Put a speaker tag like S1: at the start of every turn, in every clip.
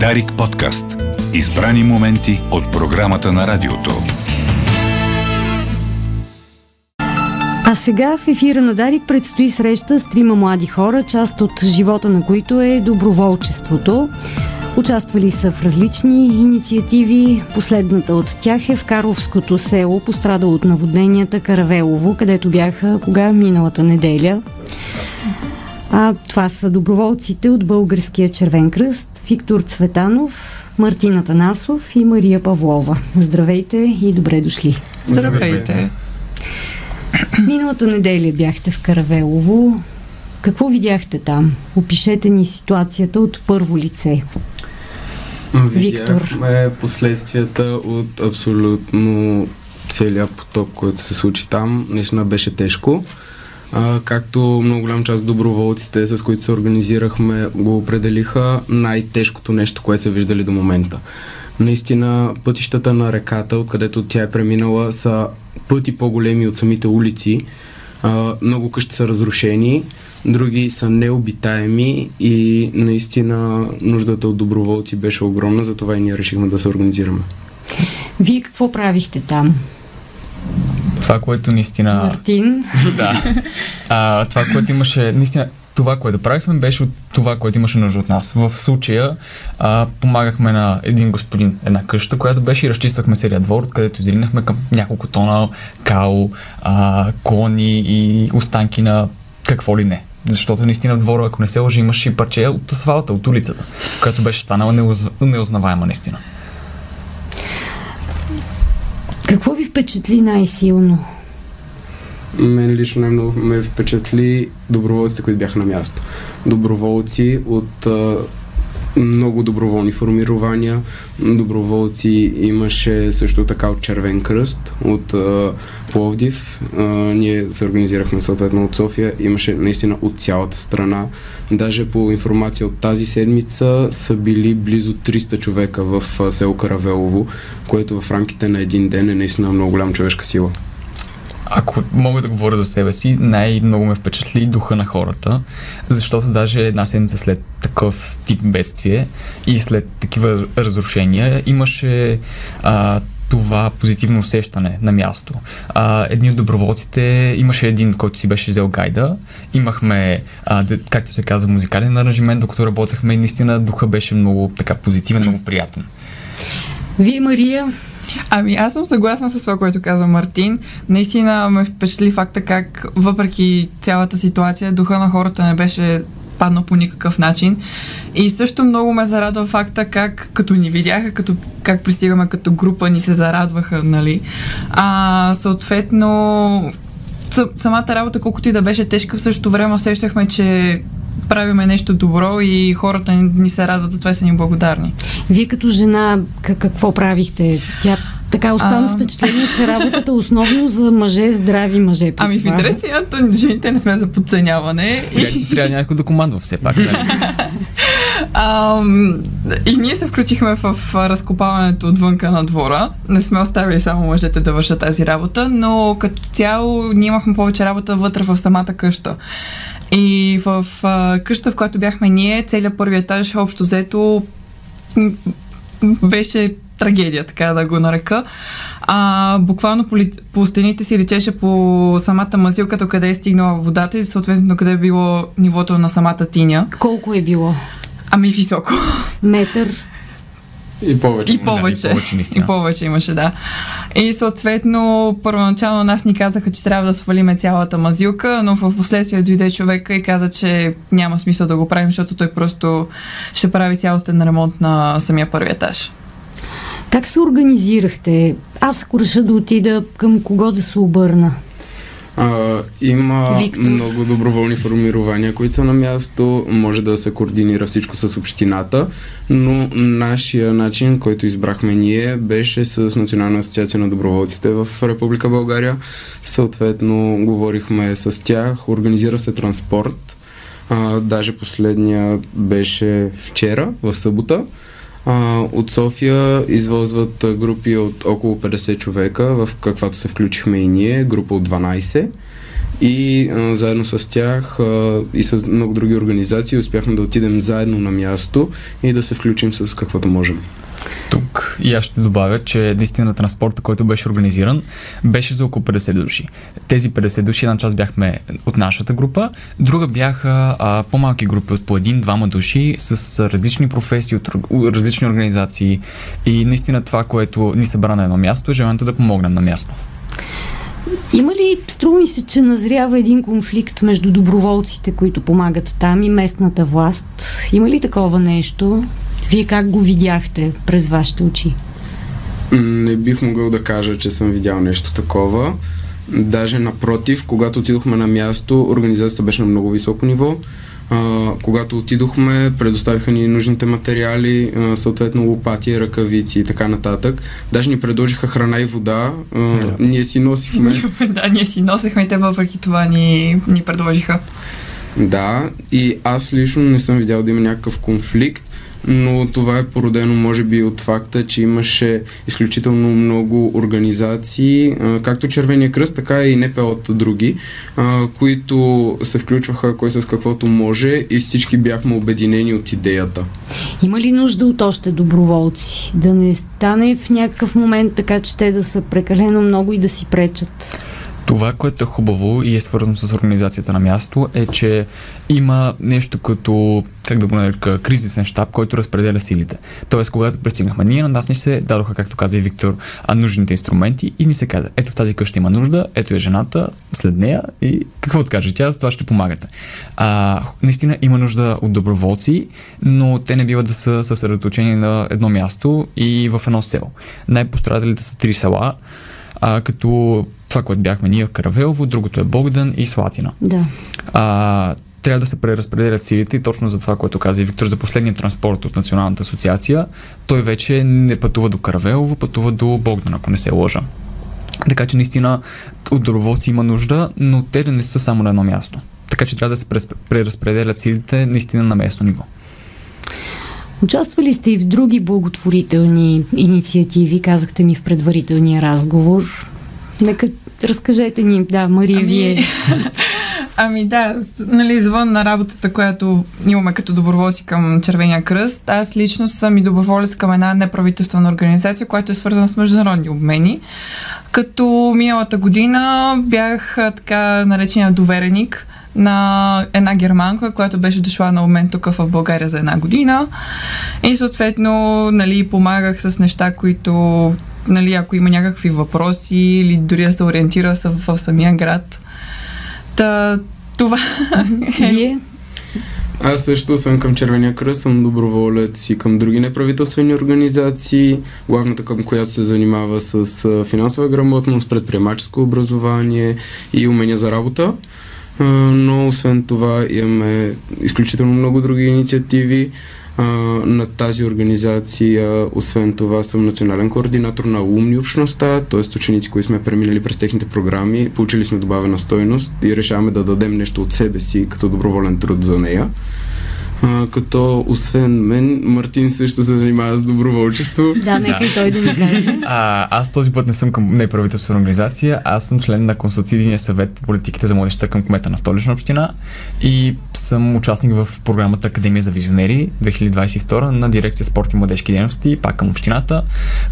S1: Дарик подкаст. Избрани моменти от програмата на радиото.
S2: А сега в ефира на Дарик предстои среща с трима млади хора, част от живота на които е доброволчеството. Участвали са в различни инициативи. Последната от тях е в Карловското село, пострадало от наводненията Каравелово, където бяха кога миналата неделя. А, това са доброволците от Българския червен кръст, Виктор Цветанов, Мартина Танасов и Мария Павлова. Здравейте и добре дошли.
S3: Здравейте.
S2: Миналата неделя бяхте в Каравелово. Какво видяхте там? Опишете ни ситуацията от първо лице.
S4: Видяхме последствията от абсолютно целият поток, който се случи там. Наистина беше тежко. А, както много голям част доброволците, с които се организирахме, го определиха най-тежкото нещо, което са виждали до момента. Наистина, пътищата на реката, откъдето тя е преминала, са пъти по-големи от самите улици. А, много къщи са разрушени, други са необитаеми и наистина нуждата от доброволци беше огромна, затова и ние решихме да се организираме.
S2: Вие какво правихте там?
S3: Това, което наистина...
S2: Мартин.
S3: да. А, това, което имаше... Наистина, това, което правихме, беше от това, което имаше нужда от нас. В случая а, помагахме на един господин, една къща, която беше и разчиствахме серия двор, където изринахме към няколко тона као, а, кони и останки на какво ли не. Защото наистина в двора, ако не се лъжи, имаше и парче от асфалта, от улицата, която беше станала неуз... неузнаваема наистина.
S2: Какво ви впечатли най-силно?
S4: Мен лично най-много ме впечатли доброволците, които бяха на място. Доброволци от много доброволни формирования. Доброволци имаше също така от Червен кръст, от а, Пловдив. А, ние се организирахме съответно от София. Имаше наистина от цялата страна. Даже по информация от тази седмица са били близо 300 човека в село Каравелово, което в рамките на един ден е наистина много голяма човешка сила.
S3: Ако мога да говоря за себе си, най-много ме впечатли духа на хората, защото даже една седмица след такъв тип бедствие и след такива разрушения имаше а, това позитивно усещане на място. А, едни от доброволците имаше един, който си беше взел гайда. Имахме, а, както се казва, музикален аранжимент, докато работехме и наистина духа беше много така позитивен, много приятен.
S2: Вие, Мария,
S5: Ами аз съм съгласна с това, което каза Мартин. Наистина ме впечатли факта как въпреки цялата ситуация духа на хората не беше падна по никакъв начин. И също много ме зарадва факта как като ни видяха, като, как пристигаме като група, ни се зарадваха, нали. А, съответно, самата работа, колкото и да беше тежка, в същото време усещахме, че правиме нещо добро и хората ни се радват, затова и са ни благодарни.
S2: Вие като жена какво правихте? Тя така остана с впечатление, че работата е основно за мъже, здрави мъже.
S5: Ами в интересията, жените не сме за подценяване.
S3: Трябва, трябва някой да командва все пак. Да.
S5: а, и ние се включихме в разкопаването отвънка на двора. Не сме оставили само мъжете да вършат тази работа, но като цяло ние имахме повече работа вътре в самата къща. И в а, къща, в която бяхме ние, целият първи етаж, общо взето, беше трагедия, така да го нарека. А, буквално по, по стените си лечеше по самата мазилка, къде е стигнала водата и съответно къде е било нивото на самата тиня.
S2: Колко е било?
S5: Ами високо.
S2: Метър?
S4: И повече.
S5: И повече. Да, и, повече и повече имаше, да. И съответно, първоначално нас ни казаха, че трябва да свалиме цялата мазилка, но в последствие дойде човека и каза, че няма смисъл да го правим, защото той просто ще прави цялостен ремонт на самия първи етаж.
S2: Как се организирахте? Аз ако реша да отида, към кого да се обърна?
S4: А, има Виктор. много доброволни формирования, които са на място. Може да се координира всичко с общината, но нашия начин, който избрахме ние, беше с Национална асоциация на доброволците в Република България. Съответно, говорихме с тях, организира се транспорт. А, даже последния беше вчера, в събота. А, от София извозват групи от около 50 човека, в каквато се включихме и ние, група от 12. И а, заедно с тях а, и с много други организации успяхме да отидем заедно на място и да се включим с каквото можем.
S3: Тук и аз ще добавя, че наистина транспорта, който беше организиран, беше за около 50 души. Тези 50 души, една част бяхме от нашата група, друга бяха а, по-малки групи от по един-двама души с различни професии, от различни организации и наистина това, което ни събра на едно място, е желанието да помогнем на място.
S2: Има ли, струва ми се, че назрява един конфликт между доброволците, които помагат там и местната власт? Има ли такова нещо? Вие как го видяхте през вашите очи?
S4: Не бих могъл да кажа, че съм видял нещо такова. Даже напротив, когато отидохме на място, организацията беше на много високо ниво. А, когато отидохме, предоставиха ни нужните материали, а, съответно лопати, ръкавици и така нататък. Даже ни предложиха храна и вода. А, да. Ние си носихме.
S5: да, ние си носихме и те въпреки това ни, ни предложиха.
S4: Да, и аз лично не съм видял да има някакъв конфликт но това е породено може би от факта, че имаше изключително много организации, както Червения кръст, така и НПО от други, които се включваха кой с каквото може и всички бяхме обединени от идеята.
S2: Има ли нужда от още доброволци? Да не стане в някакъв момент така, че те да са прекалено много и да си пречат?
S3: Това, което е хубаво и е свързано с организацията на място, е, че има нещо като, как да го нарека, кризисен щаб, който разпределя силите. Тоест, когато пристигнахме ние, на нас ни се дадоха, както каза и Виктор, нужните инструменти и ни се каза, ето в тази къща има нужда, ето е жената, след нея и какво откаже тя, за това ще помагате. А, наистина има нужда от доброволци, но те не биват да са съсредоточени на едно място и в едно село. Най-пострадалите са три села, а, като това, което бяхме ние Каравелово, другото е Богдан и Слатина.
S2: Да.
S3: А, трябва да се преразпределят силите и точно за това, което каза и Виктор за последния транспорт от Националната асоциация, той вече не пътува до Каравелово, пътува до Богдан, ако не се лъжа. Така че наистина от доброволци има нужда, но те да не са само на едно място. Така че трябва да се преразпределят силите наистина на местно ниво.
S2: Участвали сте и в други благотворителни инициативи, казахте ми в предварителния разговор. Нека разкажете ни, да, Мария, ами... вие.
S5: Ами да, нали, извън на работата, която имаме като доброволци към Червения кръст, аз лично съм и доброволец към една неправителствена организация, която е свързана с международни обмени. Като миналата година бях така наречения довереник на една германка, която беше дошла на момент тук в България за една година. И съответно, нали, помагах с неща, които, нали, ако има някакви въпроси или дори да се ориентира в, в самия град. Та, това
S2: е. Вие?
S4: Аз също съм към Червения кръст, съм доброволец и към други неправителствени организации, главната към която се занимава с финансова грамотност, предприемаческо образование и умения за работа но освен това имаме изключително много други инициативи на тази организация. Освен това съм национален координатор на умни общността, т.е. ученици, които сме преминали през техните програми, получили сме добавена стойност и решаваме да дадем нещо от себе си като доброволен труд за нея. А, като освен мен, Мартин също се занимава с доброволчество.
S2: Да, нека да. и той да ми каже.
S3: А, аз този път не съм към неправителствена организация, аз съм член на консултативния съвет по политиките за младеща към кмета на столична община и съм участник в програмата Академия за визионери 2022 на дирекция спорт и младежки дейности, пак към общината,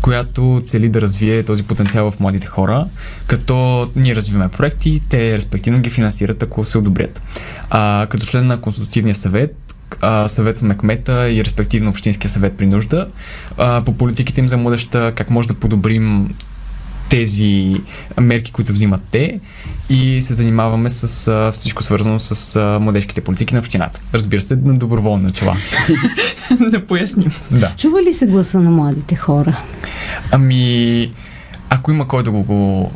S3: която цели да развие този потенциал в младите хора, като ние развиваме проекти, те респективно ги финансират, ако се одобрят. А, като член на консултативния съвет а, съвета на кмета и респективно Общинския съвет при нужда а, по политиките им за младеща, как може да подобрим тези мерки, които взимат те и се занимаваме с а, всичко свързано с а, младежките политики на общината. Разбира се, на доброволни начала.
S5: да поясним.
S3: Да.
S2: Чува ли се гласа на младите хора?
S3: Ами, ако има кой да го, го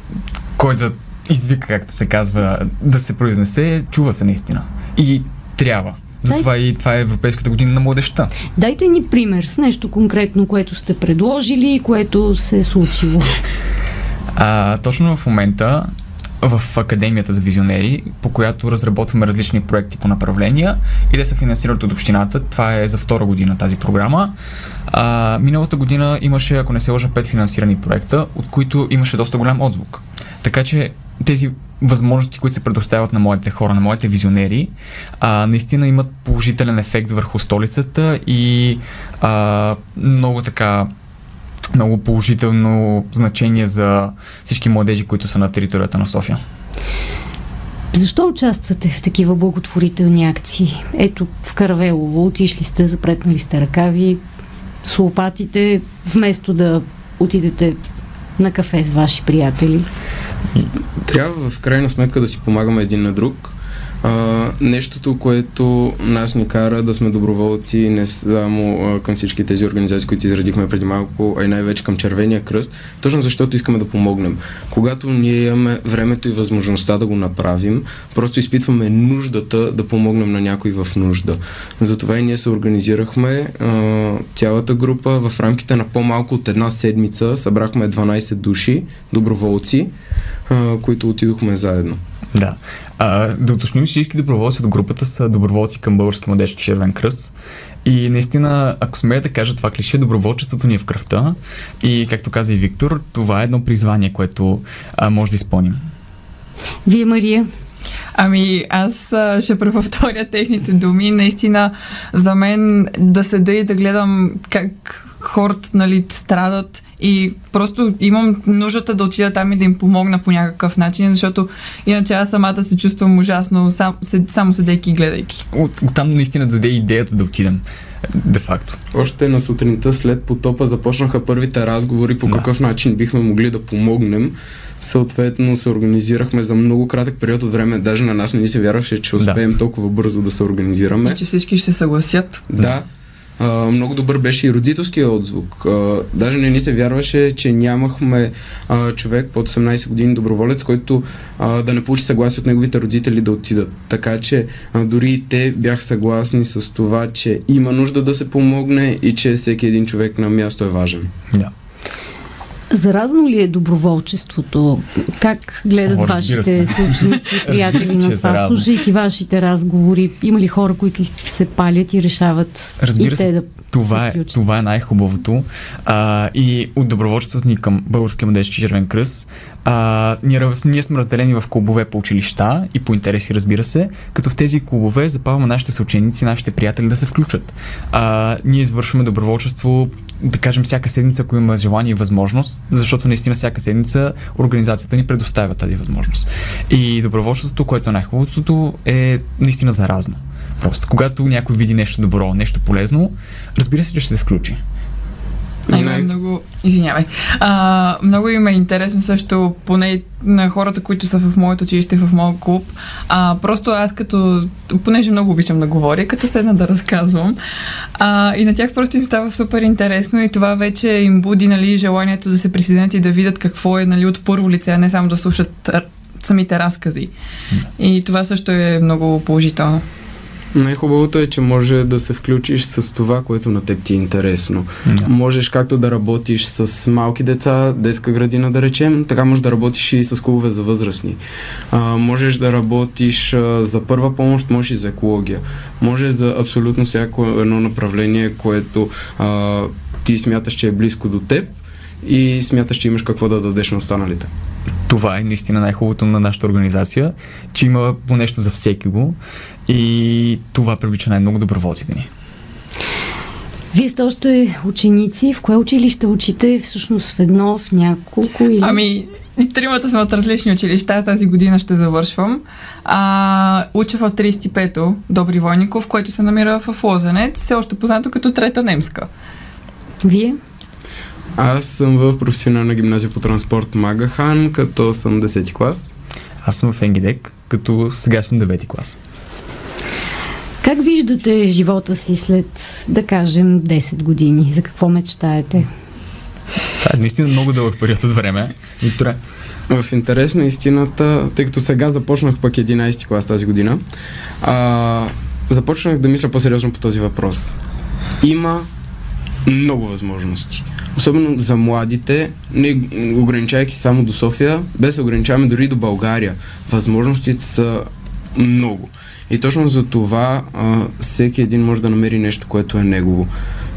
S3: кой да извика, както се казва, да се произнесе, чува се наистина. И трябва. Затова Дай... и това е Европейската година на младеща.
S2: Дайте ни пример с нещо конкретно, което сте предложили и което се е случило.
S3: А, точно в момента в Академията за визионери, по която разработваме различни проекти по направления и да се финансират от общината. Това е за втора година тази програма. А, миналата година имаше, ако не се лъжа, пет финансирани проекта, от които имаше доста голям отзвук. Така че тези възможности, които се предоставят на моите хора, на моите визионери, а, наистина имат положителен ефект върху столицата и а, много така много положително значение за всички младежи, които са на територията на София.
S2: Защо участвате в такива благотворителни акции? Ето в Каравелово отишли сте, запретнали сте ръкави с лопатите, вместо да отидете на кафе с ваши приятели.
S4: Трябва в крайна сметка да си помагаме един на друг. А, нещото, което нас ни кара да сме доброволци не само а, към всички тези организации, които изредихме преди малко, а и най-вече към Червения кръст, точно защото искаме да помогнем. Когато ние имаме времето и възможността да го направим, просто изпитваме нуждата да помогнем на някой в нужда. Затова и ние се организирахме а, цялата група в рамките на по-малко от една седмица. Събрахме 12 души, доброволци, а, които отидохме заедно.
S3: Да. А, да уточним, всички доброволци от групата са доброволци към Български младежки червен кръст. И наистина, ако смея да кажа това клише, доброволчеството ни е в кръвта. И, както каза и Виктор, това е едно призвание, което а, може да изпълним.
S2: Вие, Мария?
S5: Ами, аз а, ще преповторя техните думи. Наистина, за мен да седа и да гледам как хората нали, страдат и просто имам нуждата да отида там и да им помогна по някакъв начин, защото иначе аз самата се чувствам ужасно, сам, само седейки и гледайки.
S3: От, оттам наистина дойде идеята да отидем де факто.
S4: Още на сутринта след потопа започнаха първите разговори по да. какъв начин бихме могли да помогнем. Съответно се организирахме за много кратък период от време. Даже на нас не ни се вярваше, че успеем да. толкова бързо да се организираме.
S5: И че всички ще се съгласят.
S4: Да. Много добър беше и родителския отзвук. А, даже не ни се вярваше, че нямахме а, човек под 18 години доброволец, който а, да не получи съгласие от неговите родители да отидат. Така че а, дори и те бях съгласни с това, че има нужда да се помогне и че всеки един човек на място е важен.
S3: Да.
S2: Заразно ли е доброволчеството? Как гледат О, вашите съученици, приятели на е това? Слушайки вашите разговори, има ли хора, които се палят и решават
S3: Разбира
S2: и
S3: се,
S2: те да
S3: това, е, това е най-хубавото. А, и от доброволчеството ни към Българския младежки червен кръст, а, ние, ние сме разделени в клубове по училища и по интереси, разбира се, като в тези клубове запаваме нашите съученици, нашите приятели да се включат. А, ние извършваме доброволчество, да кажем, всяка седмица, ако има желание и възможност, защото наистина всяка седмица организацията ни предоставя тази възможност. И доброволчеството, което е най-хубавото, е наистина заразно. Просто когато някой види нещо добро, нещо полезно, разбира се, че ще се включи.
S5: Ай, най- много, извинявай. А, много им е интересно също, поне на хората, които са в моето училище, в моят клуб. А, просто аз като, понеже много обичам да говоря, като седна да разказвам, а, и на тях просто им става супер интересно и това вече им буди нали, желанието да се присъединят и да видят какво е нали, от първо лице, а не само да слушат самите разкази. И това също е много положително.
S4: Най-хубавото е, че може да се включиш с това, което на теб ти е интересно. Да. Можеш както да работиш с малки деца, детска градина да речем, така можеш да работиш и с клубове за възрастни. А, можеш да работиш а, за първа помощ, можеш и за екология. Може за абсолютно всяко едно направление, което а, ти смяташ, че е близко до теб и смяташ, че имаш какво да дадеш на останалите
S3: това е наистина най-хубавото на нашата организация, че има по нещо за всеки го и това привлича най-много доброволците ни.
S2: Вие сте още ученици. В кое училище учите? Всъщност в едно, в няколко или...
S5: Ами, и тримата сме от различни училища. Аз тази година ще завършвам. А, уча в 35-то Добри Войников, който се намира в Лозенец, все още познато като Трета немска.
S2: Вие?
S4: Аз съм в професионална гимназия по транспорт Магахан, като съм 10 клас.
S3: Аз съм в Енгидек, като сега съм 9 клас.
S2: Как виждате живота си след, да кажем, 10 години? За какво мечтаете?
S3: Това е наистина много дълъг период от време.
S4: В интерес на истината, тъй като сега започнах пък 11 клас тази година, а, започнах да мисля по-сериозно по този въпрос. Има много възможности особено за младите, не ограничайки само до София, без да ограничаваме дори до България. Възможностите са много. И точно за това а, всеки един може да намери нещо, което е негово.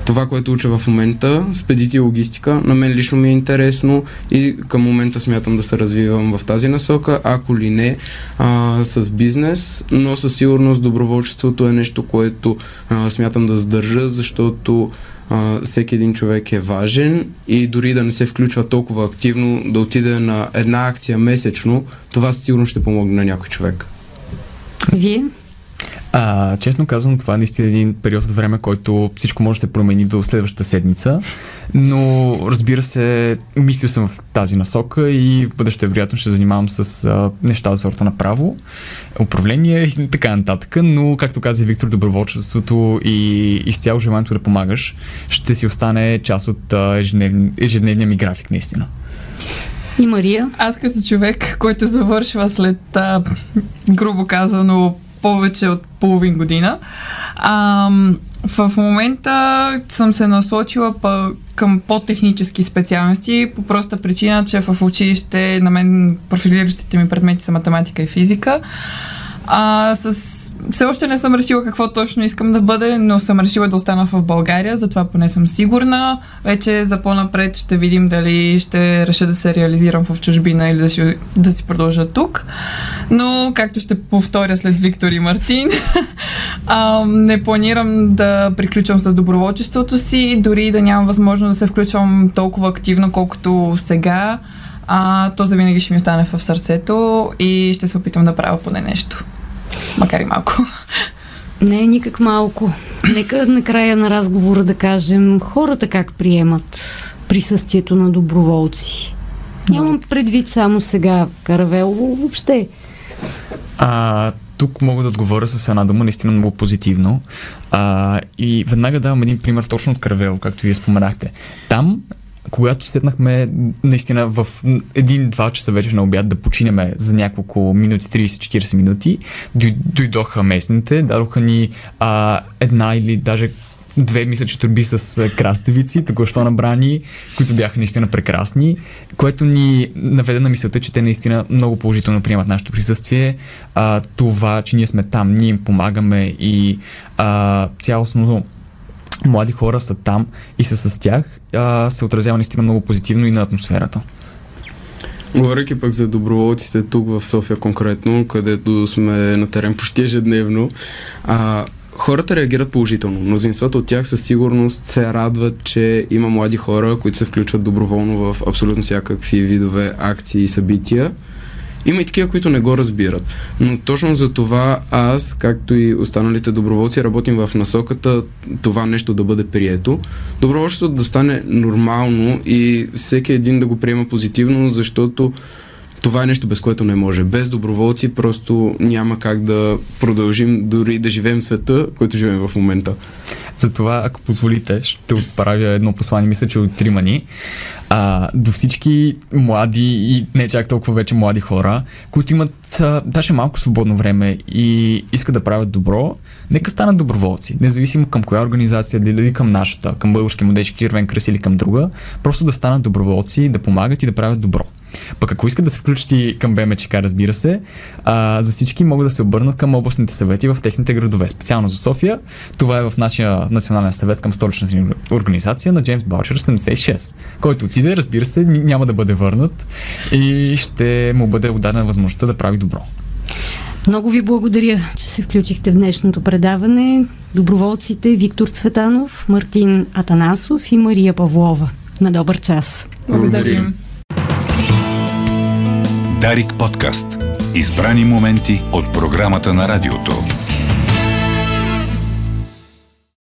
S4: това, което уча в момента, спедиция и логистика, на мен лично ми е интересно и към момента смятам да се развивам в тази насока, ако ли не а, с бизнес, но със сигурност доброволчеството е нещо, което а, смятам да задържа, защото всеки един човек е важен и дори да не се включва толкова активно, да отиде на една акция месечно, това сигурно ще помогне на някой човек.
S2: Вие?
S3: А, честно казвам, това е наистина един период от време, който всичко може да се промени до следващата седмица, но разбира се, мислил съм в тази насока и в бъдеще вероятно ще занимавам с а, неща от сорта на право, управление и така нататък, но както каза Виктор, доброволчеството и изцяло желанието да помагаш ще си остане част от а, ежеднев, ежедневния ми график наистина.
S2: И Мария?
S5: Аз като човек, който завършва след, а, грубо казано, повече от половин година. А, в момента съм се насочила па, към по-технически специалности по проста причина, че в училище на мен профилиращите ми предмети са математика и физика. А, с... Все още не съм решила какво точно искам да бъде, но съм решила да остана в България, затова поне съм сигурна. Вече за по-напред ще видим дали ще реша да се реализирам в чужбина или да си, да си продължа тук. Но, както ще повторя след Виктор и Мартин, а, не планирам да приключвам с доброволчеството си, дори да нямам възможност да се включвам толкова активно, колкото сега. А, то завинаги ще ми остане в сърцето и ще се опитам да правя поне нещо. Макар и малко.
S2: Не е никак малко. Нека накрая на разговора да кажем хората как приемат присъствието на доброволци. Нямам предвид само сега Каравелово, въобще.
S3: А, тук мога да отговоря с една дума, наистина много позитивно. А, и веднага давам един пример точно от Каравело, както вие споменахте. Там когато седнахме наистина в един-два часа вече на обяд да починеме за няколко минути, 30-40 минути, дойдоха местните, дадоха ни а, една или даже две, мисля, че турби с краставици, току-що набрани, които бяха наистина прекрасни, което ни наведе на мисълта, че те наистина много положително приемат нашето присъствие. А, това, че ние сме там, ние им помагаме и а, цялостно млади хора са там и са с тях, а, се отразява наистина много позитивно и на атмосферата.
S4: Говорейки пък за доброволците тук в София конкретно, където сме на терен почти ежедневно, а, хората реагират положително. Мнозинството от тях със сигурност се радват, че има млади хора, които се включват доброволно в абсолютно всякакви видове акции и събития. Има и такива, които не го разбират. Но точно за това аз, както и останалите доброволци, работим в насоката това нещо да бъде прието. Доброволчеството да стане нормално и всеки един да го приема позитивно, защото това е нещо, без което не може. Без доброволци просто няма как да продължим дори да живеем света, който живеем в момента.
S3: Затова, ако позволите, ще отправя едно послание, мисля, че от трима ни а, до всички млади и не чак толкова вече млади хора, които имат а, даже малко свободно време и искат да правят добро, нека станат доброволци. Независимо към коя организация, дали към нашата, към български младежки Ирвен Кръс или към друга, просто да станат доброволци, да помагат и да правят добро. Пък ако искат да се включат и към БМЧК, разбира се, а, за всички могат да се обърнат към областните съвети в техните градове. Специално за София, това е в нашия национален съвет към столичната организация на Джеймс Баучер 76, който отиде, разбира се, няма да бъде върнат и ще му бъде отдадена възможността да прави добро.
S2: Много ви благодаря, че се включихте в днешното предаване. Доброволците Виктор Цветанов, Мартин Атанасов и Мария Павлова. На добър час.
S5: Благодарим.
S1: Дарик подкаст. Избрани моменти от програмата на радиото.